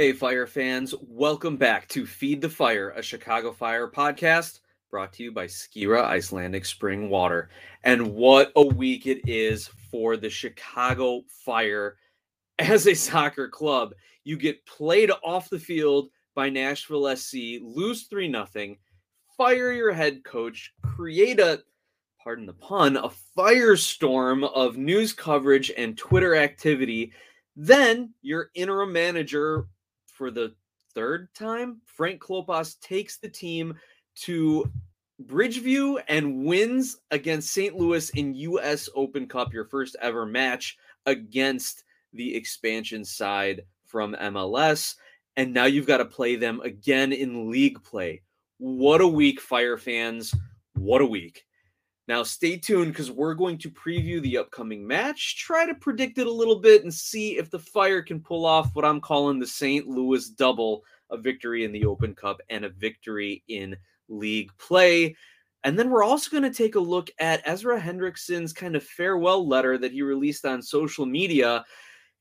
Hey, Fire fans, welcome back to Feed the Fire, a Chicago Fire podcast brought to you by Skira Icelandic Spring Water. And what a week it is for the Chicago Fire as a soccer club. You get played off the field by Nashville SC, lose 3 0, fire your head coach, create a pardon the pun, a firestorm of news coverage and Twitter activity. Then your interim manager for the third time, Frank Klopas takes the team to Bridgeview and wins against St. Louis in US Open Cup, your first ever match against the expansion side from MLS. And now you've got to play them again in league play. What a week, Fire fans. What a week. Now, stay tuned because we're going to preview the upcoming match, try to predict it a little bit, and see if the Fire can pull off what I'm calling the St. Louis double a victory in the Open Cup and a victory in league play. And then we're also going to take a look at Ezra Hendrickson's kind of farewell letter that he released on social media.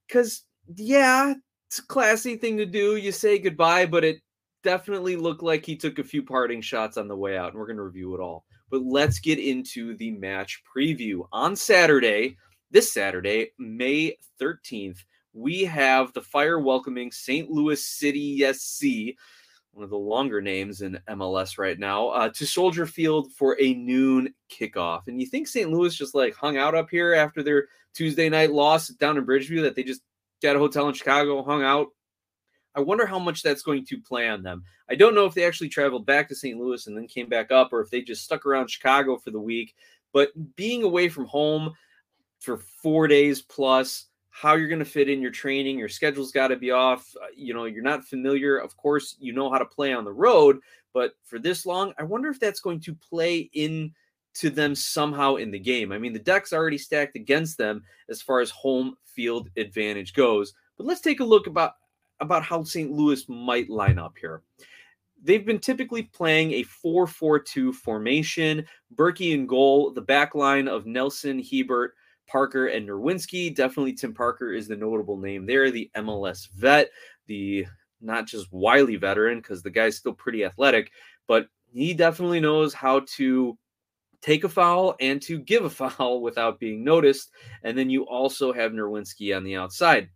Because, yeah, it's a classy thing to do. You say goodbye, but it definitely looked like he took a few parting shots on the way out. And we're going to review it all. But let's get into the match preview. On Saturday, this Saturday, May 13th, we have the Fire welcoming St. Louis City SC, one of the longer names in MLS right now, uh, to Soldier Field for a noon kickoff. And you think St. Louis just like hung out up here after their Tuesday night loss down in Bridgeview, that they just got a hotel in Chicago, hung out, I wonder how much that's going to play on them. I don't know if they actually traveled back to St. Louis and then came back up or if they just stuck around Chicago for the week. But being away from home for four days plus, how you're going to fit in your training, your schedule's got to be off. Uh, you know, you're not familiar. Of course, you know how to play on the road, but for this long, I wonder if that's going to play in to them somehow in the game. I mean, the deck's already stacked against them as far as home field advantage goes. But let's take a look about about how St. Louis might line up here. They've been typically playing a 4 4 2 formation. Bürki in goal, the back line of Nilsson, Hiebert, Parker, and Nerwinski. Definitely Tim Parker is the notable name there, the MLS vet, the not just wily veteran, because the guy's still pretty athletic, but he definitely knows how to take a foul and to give a foul without being noticed. And then you also have Nerwinski on the outside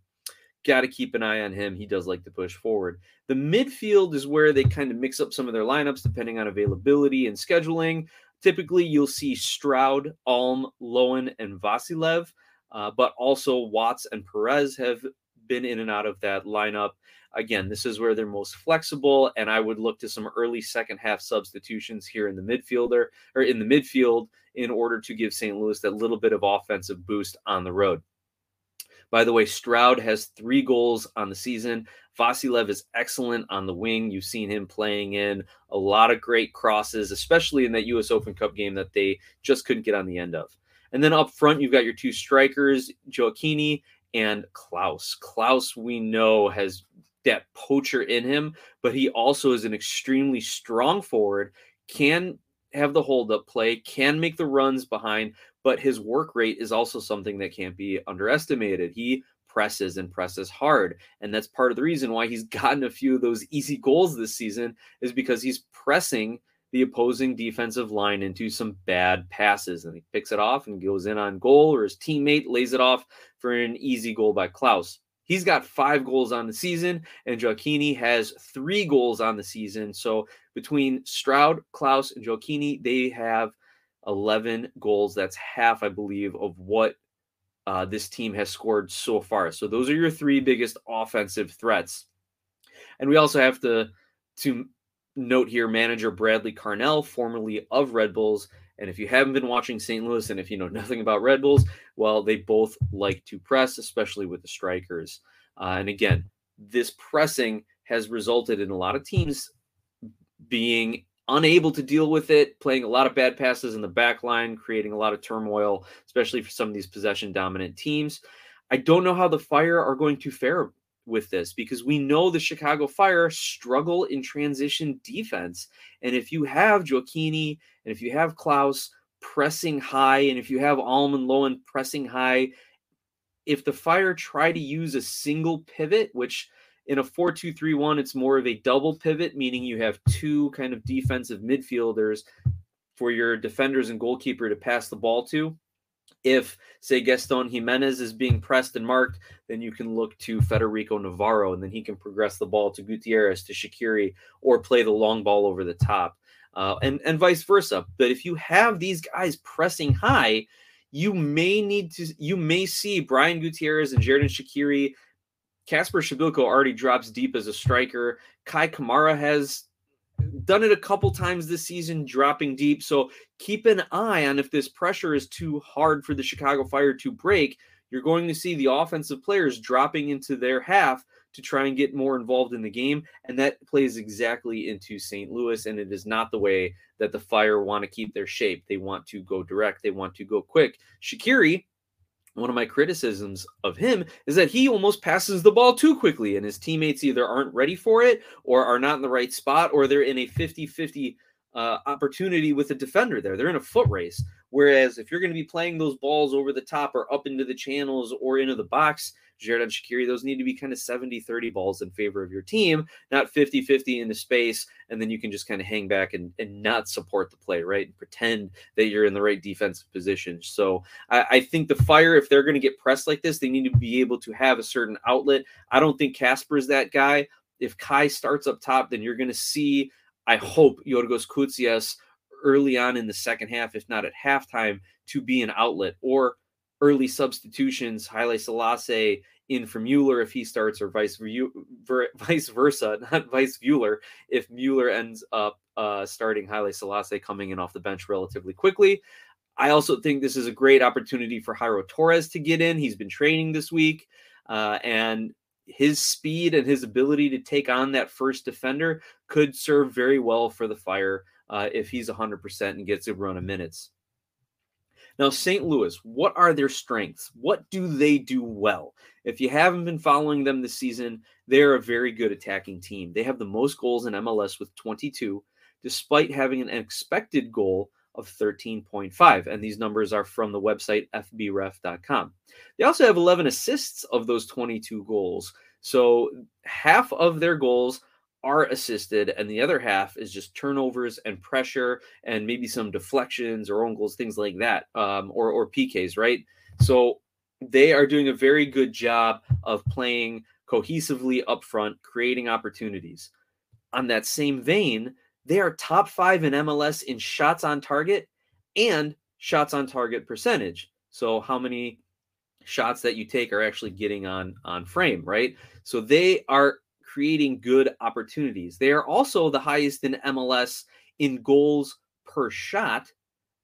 got to keep an eye on him. He does like to push forward. The midfield is where they kind of mix up some of their lineups depending on availability and scheduling. Typically, you'll see Stroud, Alm, Loewen, and Vassilev, uh, but also Watts and Perez have been in and out of that lineup. Again, this is where they're most flexible, and I would look to some early second half substitutions here in the midfielder or in the midfield in order to give St. Louis that little bit of offensive boost on the road. By the way, Stroud has three goals on the season. Vassilev is excellent on the wing. You've seen him playing in a lot of great crosses, especially in that U.S. Open Cup game that they just couldn't get on the end of. And then up front, you've got your two strikers, Gioacchini and Klauss. Klauss, we know, has that poacher in him, but he also is an extremely strong forward, can have the hold up play, can make the runs behind, but his work rate is also something that can't be underestimated. He presses and presses hard. And that's part of the reason why he's gotten a few of those easy goals this season is because he's pressing the opposing defensive line into some bad passes and he picks it off and goes in on goal or his teammate lays it off for an easy goal by Klauss. He's got five goals on the season, and Gioacchini has three goals on the season. So between Stroud, Klauss, and Gioacchini, they have 11 goals. That's half, I believe, of what uh, this team has scored so far. So those are your three biggest offensive threats. And we also have to to note here manager Bradley Carnell, formerly of Red Bulls. And if you haven't been watching St. Louis and if you know nothing about Red Bulls, well, they both like to press, especially with the strikers. Uh, and again, this pressing has resulted in a lot of teams being unable to deal with it, playing a lot of bad passes in the back line, creating a lot of turmoil, especially for some of these possession dominant teams. I don't know how the Fire are going to fare with this because we know the Chicago Fire struggle in transition defense. And if you have Gioacchini and if you have Klauss pressing high, and if you have Alman Loewen pressing high, if the Fire try to use a single pivot, which In a 4 2 3 1, it's more of a double pivot, meaning you have two kind of defensive midfielders for your defenders and goalkeeper to pass the ball to. If, say, Gaston Gimenez is being pressed and marked, then you can look to Federico Navarro, and then he can progress the ball to Gutierrez, to Shaqiri, or play the long ball over the top, uh, and and vice versa. But if you have these guys pressing high, you may need to you may see Brian Gutierrez and Xherdan Shaqiri. Kacper Przybyłko already drops deep as a striker. Kei Kamara has done it a couple times this season, dropping deep. So keep an eye on if this pressure is too hard for the Chicago Fire to break. You're going to see the offensive players dropping into their half to try and get more involved in the game. And that plays exactly into St. Louis. And it is not the way that the Fire want to keep their shape. They want to go direct, they want to go quick. Shaqiri one of my criticisms of him is that he almost passes the ball too quickly and his teammates either aren't ready for it or are not in the right spot or they're in a 50-50 uh, opportunity with a defender there. They're in a foot race. Whereas if you're going to be playing those balls over the top or up into the channels or into the box Xherdan Shaqiri, those need to be kind of 70 30 balls in favor of your team, not 50 50 into space. And then you can just kind of hang back and, and not support the play, right? And pretend that you're in the right defensive position. So I, I think the Fire, if they're going to get pressed like this, they need to be able to have a certain outlet. I don't think Kacper's that guy. If Kei starts up top, then you're going to see, I hope, Yorgos Koutsias early on in the second half, if not at halftime, to be an outlet or early substitutions, Haile Selassie in for Mueller if he starts, or vice, vice versa, not vice Mueller, if Mueller ends up uh, starting Haile Selassie coming in off the bench relatively quickly. I also think this is a great opportunity for Jairo Torres to get in. He's been training this week, uh, and his speed and his ability to take on that first defender could serve very well for the Fire uh, if he's 100% and gets a run of minutes. Now, St. Louis, what are their strengths? What do they do well? If you haven't been following them this season, they're a very good attacking team. They have the most goals in MLS with 22, despite having an expected goal of 13.5. And these numbers are from the website fbref.com. They also have 11 assists of those 22 goals. So half of their goals are assisted, and the other half is just turnovers and pressure and maybe some deflections or own goals, things like that, um, or or PKs, right? So they are doing a very good job of playing cohesively up front, creating opportunities. On that same vein, they are top five in MLS in shots on target and shots on target percentage. So how many shots that you take are actually getting on on frame, right? So they are creating good opportunities. They are also the highest in MLS in goals per shot,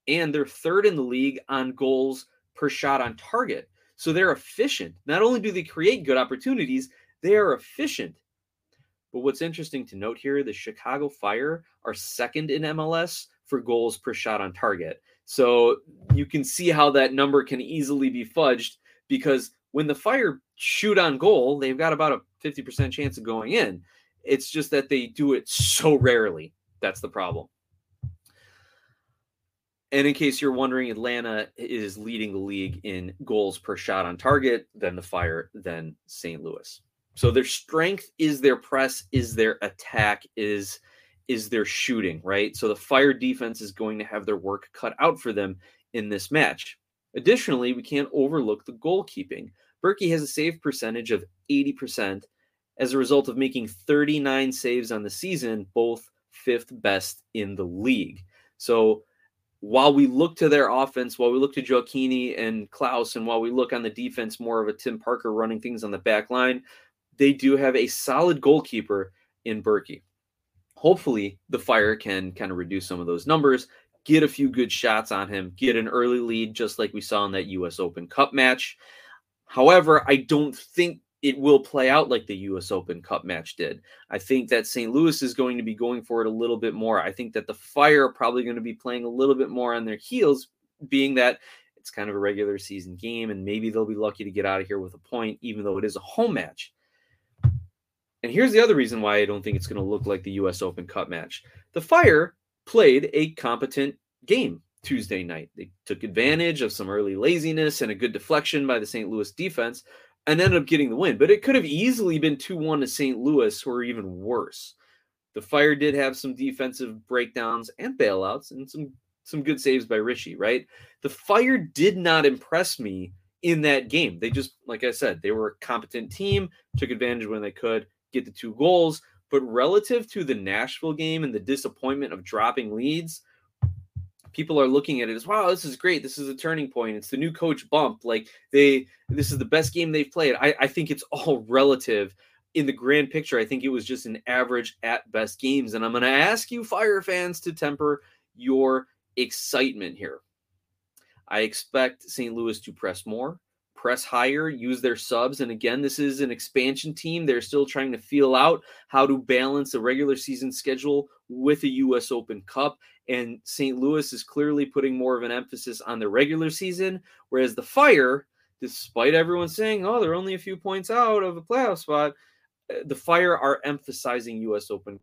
and they're third in the league on goals per shot on target. So they're efficient. Not only do they create good opportunities, they are efficient. But what's interesting to note here the Chicago Fire are second in MLS for goals per shot on target. So you can see how that number can easily be fudged because when the Fire shoot on goal, they've got about a 50% chance of going in. It's just that they do it so rarely. That's the problem. And in case you're wondering, Atlanta is leading the league in goals per shot on target, then the Fire, then St. Louis. So their strength is their press, is their attack, is is their shooting, right? So the Fire defense is going to have their work cut out for them in this match. Additionally, we can't overlook the goalkeeping. Bürki has a save percentage of 80% as a result of making 39 saves on the season, both fifth best in the league. So while we look to their offense, while we look to Gioacchini and Klauss, and while we look on the defense more of a Tim Parker running things on the back line, they do have a solid goalkeeper in Bürki. Hopefully, the Fire can kind of reduce some of those numbers, get a few good shots on him, get an early lead, just like we saw in that U.S. Open Cup match. However, I don't think it will play out like the US Open Cup match did. I think that St. Louis is going to be going for it a little bit more. I think that the Fire are probably going to be playing a little bit more on their heels, being that it's kind of a regular season game and maybe they'll be lucky to get out of here with a point, even though it is a home match. And here's the other reason why I don't think it's going to look like the US Open Cup match. The Fire played a competent game Tuesday night. They took advantage of some early laziness and a good deflection by the St. Louis defense, and ended up getting the win. But it could have easily been 2 1 to St. Louis or even worse. The Fire did have some defensive breakdowns and bailouts and some some good saves by Richey, right? The Fire did not impress me in that game. They just, like I said, they were a competent team, took advantage when they could get the two goals. But relative to the Nashville game and the disappointment of dropping leads, people are looking at it as wow, this is great. This is a turning point. It's the new coach bump. Like they, this is the best game they've played. I, I think it's all relative. In the grand picture, I think it was just an average at best games. And I'm going to ask you, Fire fans, to temper your excitement here. I expect St. Louis to press more, press higher, use their subs. And again, this is an expansion team. They're still trying to feel out how to balance a regular season schedule with a U.S. Open Cup. And St. Louis is clearly putting more of an emphasis on the regular season, whereas the Fire, despite everyone saying, oh, they're only a few points out of a playoff spot, uh, the Fire are emphasizing U.S. Open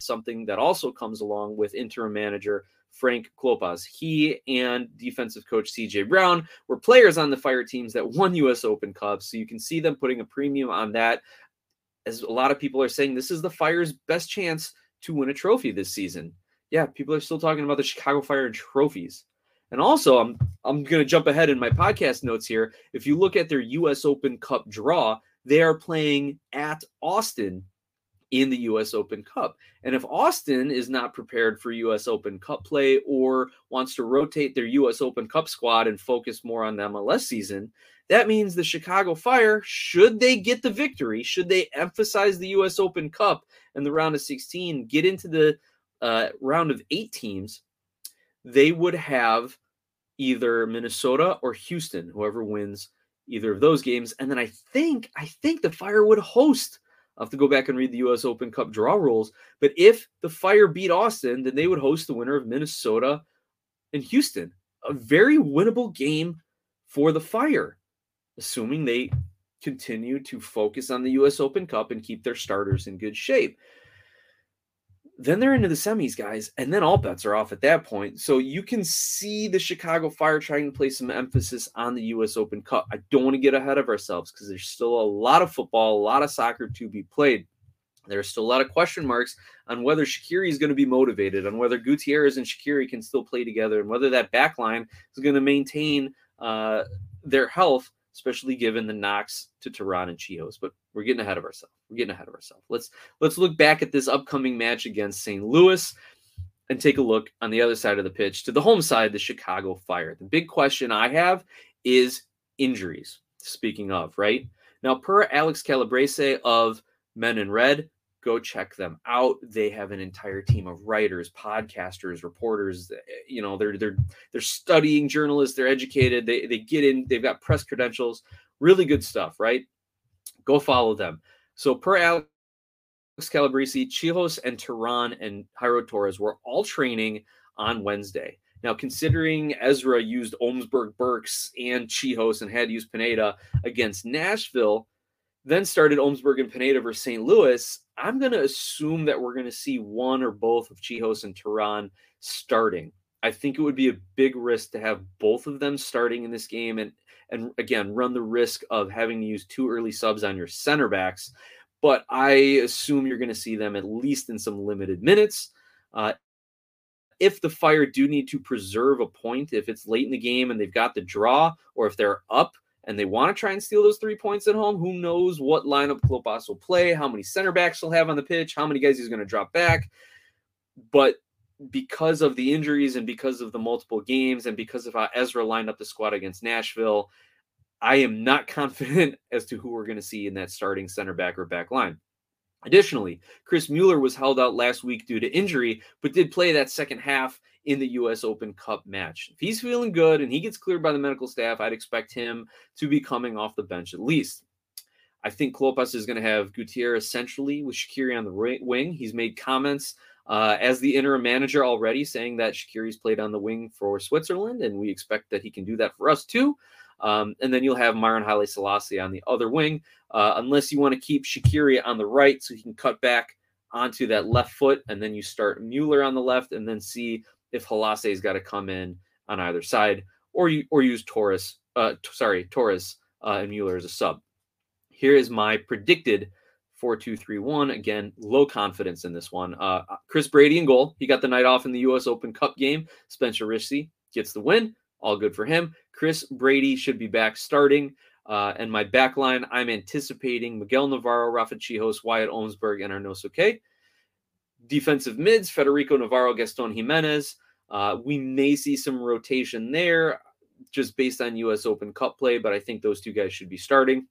something that also comes along with interim manager Frank Klopas. He and defensive coach CJ Brown were players on the fire teams that won US Open Cups. So you can see them putting a premium on that. As a lot of people are saying, this is the Fire's best chance to win a trophy this season. Yeah, people are still talking about the Chicago Fire and trophies. And also, I'm I'm going to jump ahead in my podcast notes here. If you look at their US Open Cup draw, they are playing at Austin in the US Open Cup. And if Austin is not prepared for US Open Cup play or wants to rotate their US Open Cup squad and focus more on the MLS season, that means the Chicago Fire, should they get the victory, should they emphasize the US Open Cup and the round of 16, get into the uh, round of eight teams, they would have either Minnesota or Houston, whoever wins either of those games. And then I think, I think the Fire would host I'll have to go back and read the U.S. Open Cup draw rules. But if the Fire beat Austin, then they would host the winner of Minnesota and Houston. A very winnable game for the Fire, assuming they continue to focus on the U.S. Open Cup and keep their starters in good shape. Then they're into the semis, guys, and then all bets are off at that point. So you can see the Chicago Fire trying to place some emphasis on the U.S. Open Cup. I don't want to get ahead of ourselves because there's still a lot of football, a lot of soccer to be played. There's still a lot of question marks on whether Shaqiri is going to be motivated, on whether Gutierrez and Shaqiri can still play together, and whether that back line is going to maintain uh, their health especially given the knocks to Terán and Chios. But we're getting ahead of ourselves. We're getting ahead of ourselves. Let's let's look back at this upcoming match against St. Louis and take a look on the other side of the pitch to the home side, the Chicago Fire. The big question I have is injuries. Speaking of, right? Now, per Alex Calabrese of Men in Red, go check them out. They have an entire team of writers, podcasters, reporters. Eh, you know, they're they're they're studying journalists. They're educated. They they get in. They've got press credentials. Really good stuff, right? Go follow them. So per Alex Calabrese, Czichos and Terán and Jairo Torres were all training on Wednesday. Now, considering Ezra used Omsberg Burks and Czichos and had used Pineda against Nashville, then started Omsberg and Pineda versus St. Louis, I'm going to assume that we're going to see one or both of Czichos and Terán starting. I think it would be a big risk to have both of them starting in this game and and again run the risk of having to use two early subs on your center backs. But I assume you're going to see them at least in some limited minutes. Uh, if the Fire do need to preserve a point, if it's late in the game and they've got the draw, or if they're up, and they want to try and steal those three points at home. Who knows what lineup Klopas will play, how many center backs he'll have on the pitch, how many guys he's going to drop back. But because of the injuries and because of the multiple games and because of how Ezra lined up the squad against Nashville, I am not confident as to who we're going to see in that starting center back or back line. Additionally, Chris Mueller was held out last week due to injury, but did play that second half in the U.S. Open Cup match. If he's feeling good and he gets cleared by the medical staff, I'd expect him to be coming off the bench at least. I think Klopas is going to have Gutierrez centrally with Shaqiri on the wing. He's made comments uh, as the interim manager already saying that Shaqiri's played on the wing for Switzerland, and we expect that he can do that for us too. Um, and then you'll have Maren Haile Selassie on the other wing, uh, unless you want to keep Shaqiri on the right so he can cut back onto that left foot, and then you start Mueller on the left, and then see if Halasse's got to come in on either side, or you or use Torres. Uh, t- sorry, Torres uh, and Mueller as a sub. Here is my predicted 4 2 3 1. Again, low confidence in this one. Uh, Chris Brady in goal. He got the night off in the U.S. Open Cup game. Spencer Richey gets the win. All good for him. Chris Brady should be back starting. Uh, and my back line, I'm anticipating Miguel Navarro, Rafa Czichos, Wyatt Omsberg, and Okay. Defensive mids, Federico Navarro, Gaston Gimenez. Uh, we may see some rotation there just based on U.S. Open Cup play, but I think those two guys should be starting.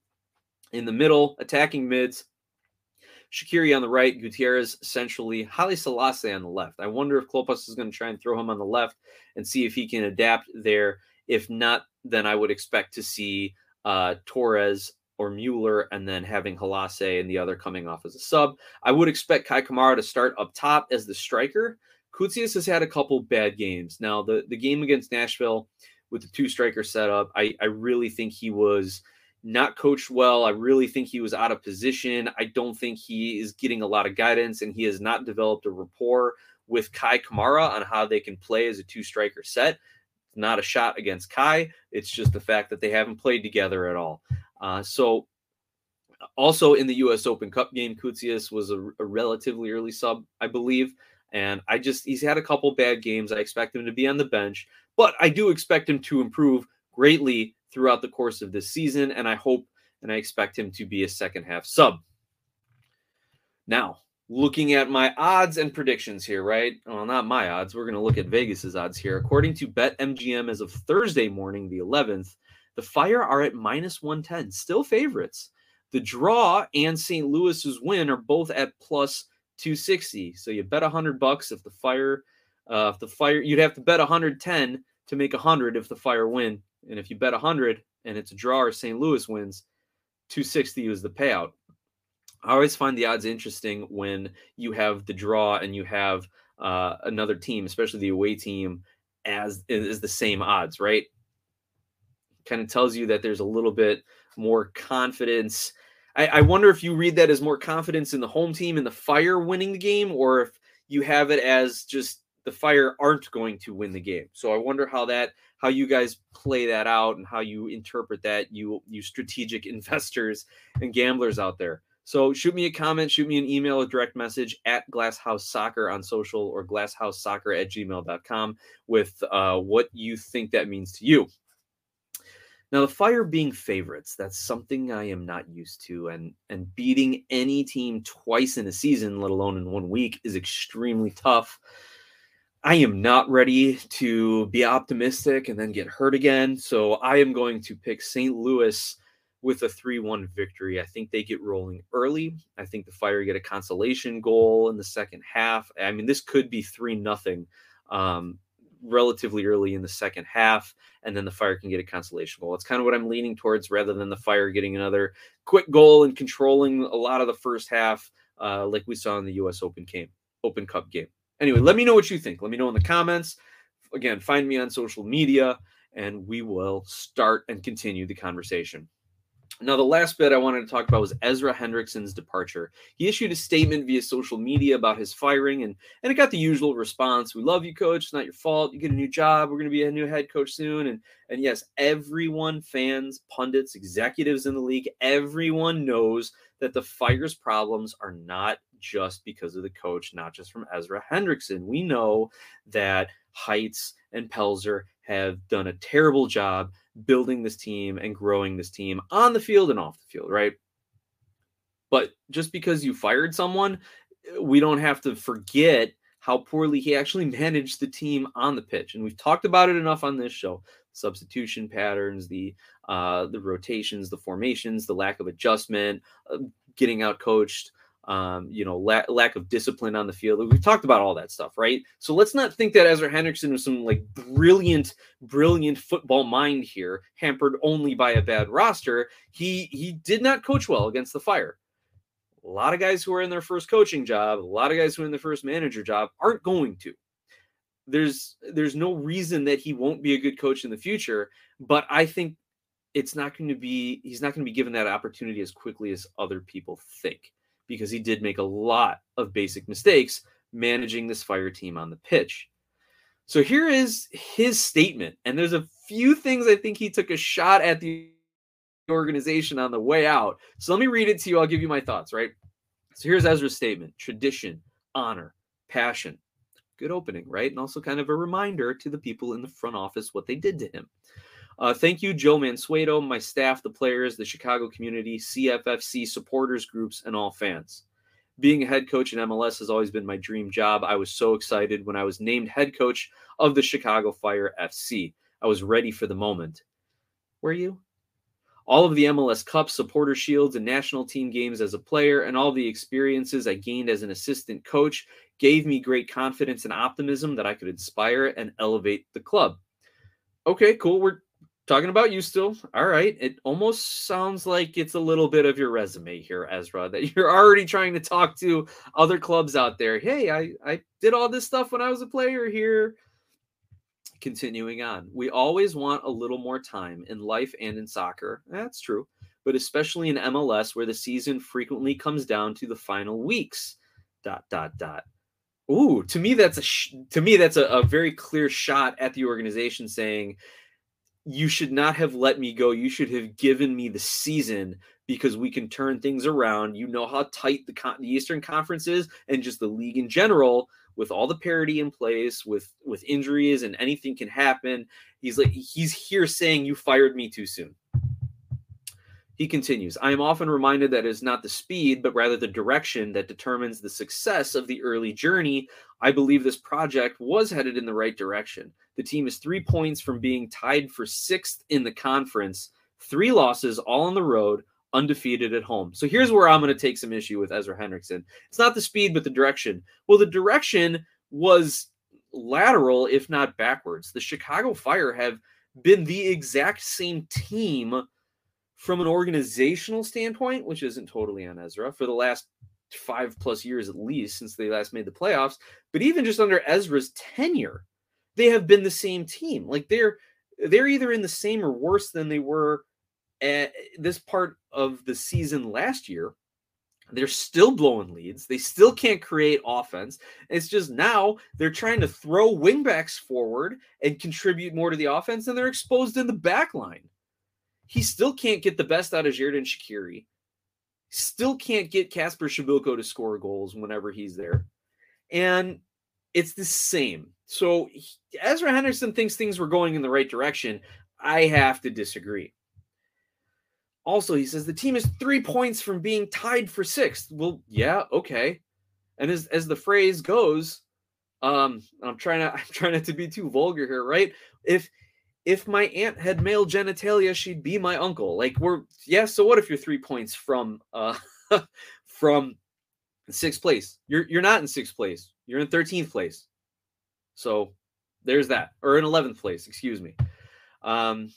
In the middle, attacking mids, Shaqiri on the right, Gutierrez centrally, Haile Selassie on the left. I wonder if Klopas is going to try and throw him on the left and see if he can adapt there. If not, then I would expect to see uh, Torres or Mueller and then having Halase and the other coming off as a sub. I would expect Kei Kamara to start up top as the striker. Koutsias has had a couple bad games. Now, the, the game against Nashville with the two striker setup, I, I really think he was – not coached well. I really think he was out of position. I don't think he is getting a lot of guidance, and he has not developed a rapport with Kei Kamara on how they can play as a two striker set. not a shot against Kei. It's just the fact that they haven't played together at all. Uh, so, also in the U.S. Open Cup game, Koutsias was a, a relatively early sub, I believe. And I just, he's had a couple bad games. I expect him to be on the bench, but I do expect him to improve greatly throughout the course of this season, and I hope and I expect him to be a second half sub. Now, looking at my odds and predictions here, right? Well, not my odds. We're going to look at Vegas's odds here. According to BetMGM as of Thursday morning, the 11th, the Fire are at minus 110, still favorites. The draw and St. Louis's win are both at plus 260. So you bet 100 bucks if the Fire uh, if the Fire you'd have to bet 110 to make 100 if the Fire win. And if you bet 100 and it's a draw or St. Louis wins, 260 is the payout. I always find the odds interesting when you have the draw and you have uh, another team, especially the away team, as is the same odds, right? Kind of tells you that there's a little bit more confidence. I, I wonder if you read that as more confidence in the home team and the fire winning the game, or if you have it as just the fire aren't going to win the game. So I wonder how that how you guys play that out and how you interpret that you you strategic investors and gamblers out there. So shoot me a comment, shoot me an email, a direct message at Glasshouse Soccer on social or glasshouse soccer at gmail.com with uh, what you think that means to you. Now, the Fire being favorites, that's something I am not used to. And, and beating any team twice in a season, let alone in one week, is extremely tough. I am not ready to be optimistic and then get hurt again. So I am going to pick St. Louis with a 3 1 victory. I think they get rolling early. I think the Fire get a consolation goal in the second half. I mean, this could be 3 nothing um, relatively early in the second half, and then the Fire can get a consolation goal. It's kind of what I'm leaning towards rather than the Fire getting another quick goal and controlling a lot of the first half, uh, like we saw in the U.S. Open game, Open Cup game. Anyway, let me know what you think. Let me know in the comments. Again, find me on social media and we will start and continue the conversation. Now, the last bit I wanted to talk about was Ezra Hendrickson's departure. He issued a statement via social media about his firing, and, and it got the usual response. We love you, coach. It's not your fault. You get a new job. We're going to be a new head coach soon. And, and yes, everyone, fans, pundits, executives in the league, everyone knows that the Fire's problems are not just because of the coach, not just from Ezra Hendrickson. We know that Heitz and Pelzer have done a terrible job building this team and growing this team on the field and off the field, right? But just because you fired someone, we don't have to forget how poorly he actually managed the team on the pitch. And we've talked about it enough on this show. Substitution patterns, the uh, the rotations, the formations, the lack of adjustment, uh, getting out coached, um, you know, la- lack of discipline on the field. We've talked about all that stuff, right? So let's not think that Ezra Hendrickson was some like brilliant, brilliant football mind here, hampered only by a bad roster. He he did not coach well against the Fire. A lot of guys who are in their first coaching job, a lot of guys who are in their first manager job aren't going to. There's there's no reason that he won't be a good coach in the future, but I think it's not going to be he's not going to be given that opportunity as quickly as other people think because he did make a lot of basic mistakes managing this fire team on the pitch. So here is his statement. And there's a few things I think he took a shot at the organization on the way out. So let me read it to you. I'll give you my thoughts, right? So here's Ezra's statement tradition, honor, passion. Good opening, right? And also kind of a reminder to the people in the front office what they did to him. Uh, thank you, Joe Mansueto, my staff, the players, the Chicago community, CFFC supporters groups, and all fans. Being a head coach in MLS has always been my dream job. I was so excited when I was named head coach of the Chicago Fire FC. I was ready for the moment. Were you? All of the MLS Cup, supporter shields, and national team games as a player, and all the experiences I gained as an assistant coach gave me great confidence and optimism that I could inspire and elevate the club. Okay, cool. We're talking about you still. All right. It almost sounds like it's a little bit of your resume here, Ezra, that you're already trying to talk to other clubs out there. Hey, I, I did all this stuff when I was a player here. Continuing on, we always want a little more time in life and in soccer. That's true, but especially in MLS, where the season frequently comes down to the final weeks. Dot dot dot. Ooh, to me that's a sh- to me that's a, a very clear shot at the organization saying you should not have let me go. You should have given me the season because we can turn things around. You know how tight the, the Eastern Conference is and just the league in general with all the parity in place with with injuries and anything can happen. He's like he's here saying you fired me too soon. He continues, I am often reminded that it is not the speed, but rather the direction that determines the success of the early journey. I believe this project was headed in the right direction. The team is three points from being tied for sixth in the conference, three losses all on the road, undefeated at home. So here's where I'm going to take some issue with Ezra Hendrickson. It's not the speed, but the direction. Well, the direction was lateral, if not backwards. The Chicago Fire have been the exact same team from an organizational standpoint, which isn't totally on Ezra, for the last five plus years at least since they last made the playoffs. But even just under Ezra's tenure, they have been the same team. Like they're they're either in the same or worse than they were at this part of the season last year. They're still blowing leads. They still can't create offense. It's just now they're trying to throw wingbacks forward and contribute more to the offense, and they're exposed in the back line. He still can't get the best out of Jared and Shaqiri. Still can't get Kacper Przybyłko to score goals whenever he's there. And it's the same. So Ezra Henderson thinks things were going in the right direction. I have to disagree. Also, he says the team is three points from being tied for sixth. Well, yeah, okay. And as as the phrase goes, um, I'm trying to I'm trying not to be too vulgar here, right? If if my aunt had male genitalia, she'd be my uncle. Like we're yeah. So what if you're three points from uh from sixth place? You're you're not in sixth place. You're in thirteenth place. So there's that, or in 11th place, excuse me. Um,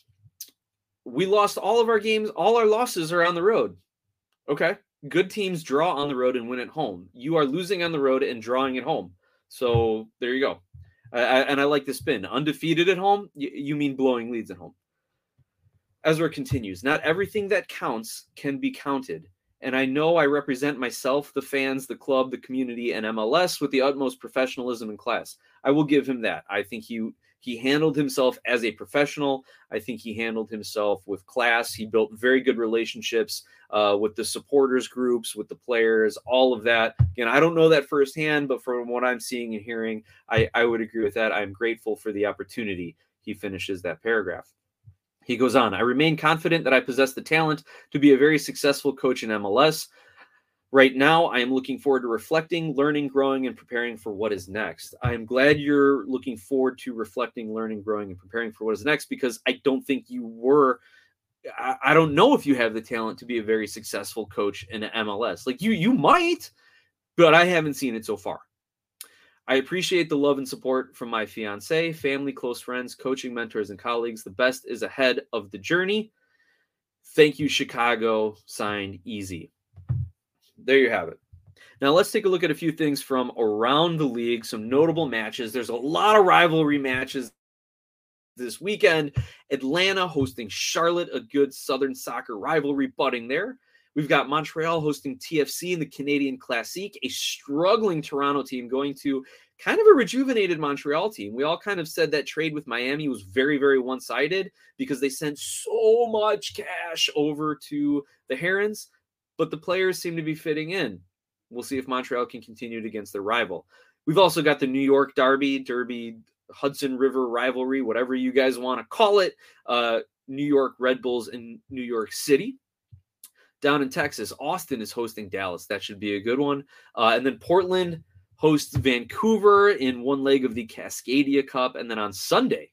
we lost all of our games. All our losses are on the road. Okay. Good teams draw on the road and win at home. You are losing on the road and drawing at home. So there you go. I, and I like the spin. Undefeated at home, you, you mean blowing leads at home. Ezra continues, not everything that counts can be counted. And I know I represent myself, the fans, the club, the community, and MLS with the utmost professionalism and class. I will give him that. I think he he handled himself as a professional. I think he handled himself with class. He built very good relationships uh, with the supporters groups, with the players, all of that. Again, I don't know that firsthand, but from what I'm seeing and hearing, I, I would agree with that. I'm grateful for the opportunity. He finishes that paragraph. He goes on, I remain confident that I possess the talent to be a very successful coach in MLS. Right now, I am looking forward to reflecting, learning, growing, and preparing for what is next. I am glad you're looking forward to reflecting, learning, growing, and preparing for what is next because I don't think you were. I, don't know if you have the talent to be a very successful coach in MLS. Like you, you might, but I haven't seen it so far. I appreciate the love and support from my fiance, family, close friends, coaching mentors, and colleagues. The best is ahead of the journey. Thank you, Chicago. Signed, easy. There you have it. Now let's take a look at a few things from around the league, some notable matches. There's a lot of rivalry matches this weekend. Atlanta hosting Charlotte, a good Southern soccer rivalry budding there. We've got Montreal hosting TFC in the Canadian Classique, a struggling Toronto team going to kind of a rejuvenated Montreal team. We all kind of said that trade with Miami was very, very one sided because they sent so much cash over to the Herons, but the players seem to be fitting in. We'll see if Montreal can continue it against their rival. We've also got the New York Derby, Derby, Hudson River rivalry, whatever you guys want to call it. Uh, New York Red Bulls in New York City. Down in Texas, Austin is hosting Dallas. That should be a good one. Uh, and then Portland hosts Vancouver in one leg of the Cascadia Cup. And then on Sunday,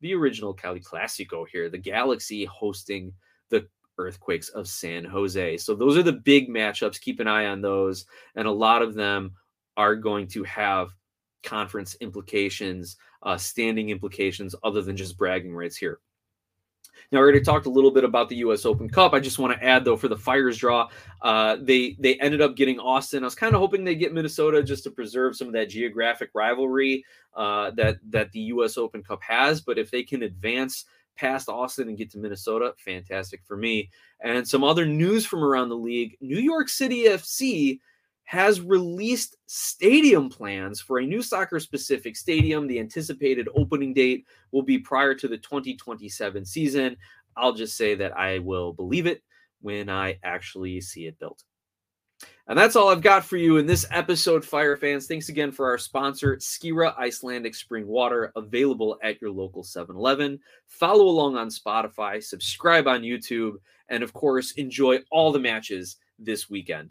the original Cali Classico here, the Galaxy hosting the Earthquakes of San Jose. So those are the big matchups. Keep an eye on those. And a lot of them are going to have conference implications, uh, standing implications, other than just bragging rights here. Now, I already talked a little bit about the U.S. Open Cup. I just want to add, though, for the Fires draw, uh, they they ended up getting Austin. I was kind of hoping they get Minnesota just to preserve some of that geographic rivalry uh, that that the U.S. Open Cup has. But if they can advance past Austin and get to Minnesota, fantastic for me. And some other news from around the league: New York City FC has released stadium plans for a new soccer specific stadium. The anticipated opening date will be prior to the 2027 season. I'll just say that I will believe it when I actually see it built. And that's all I've got for you in this episode, Fire fans. Thanks again for our sponsor, Skira Icelandic Spring Water, available at your local 7 Eleven. Follow along on Spotify, subscribe on YouTube, and of course, enjoy all the matches this weekend.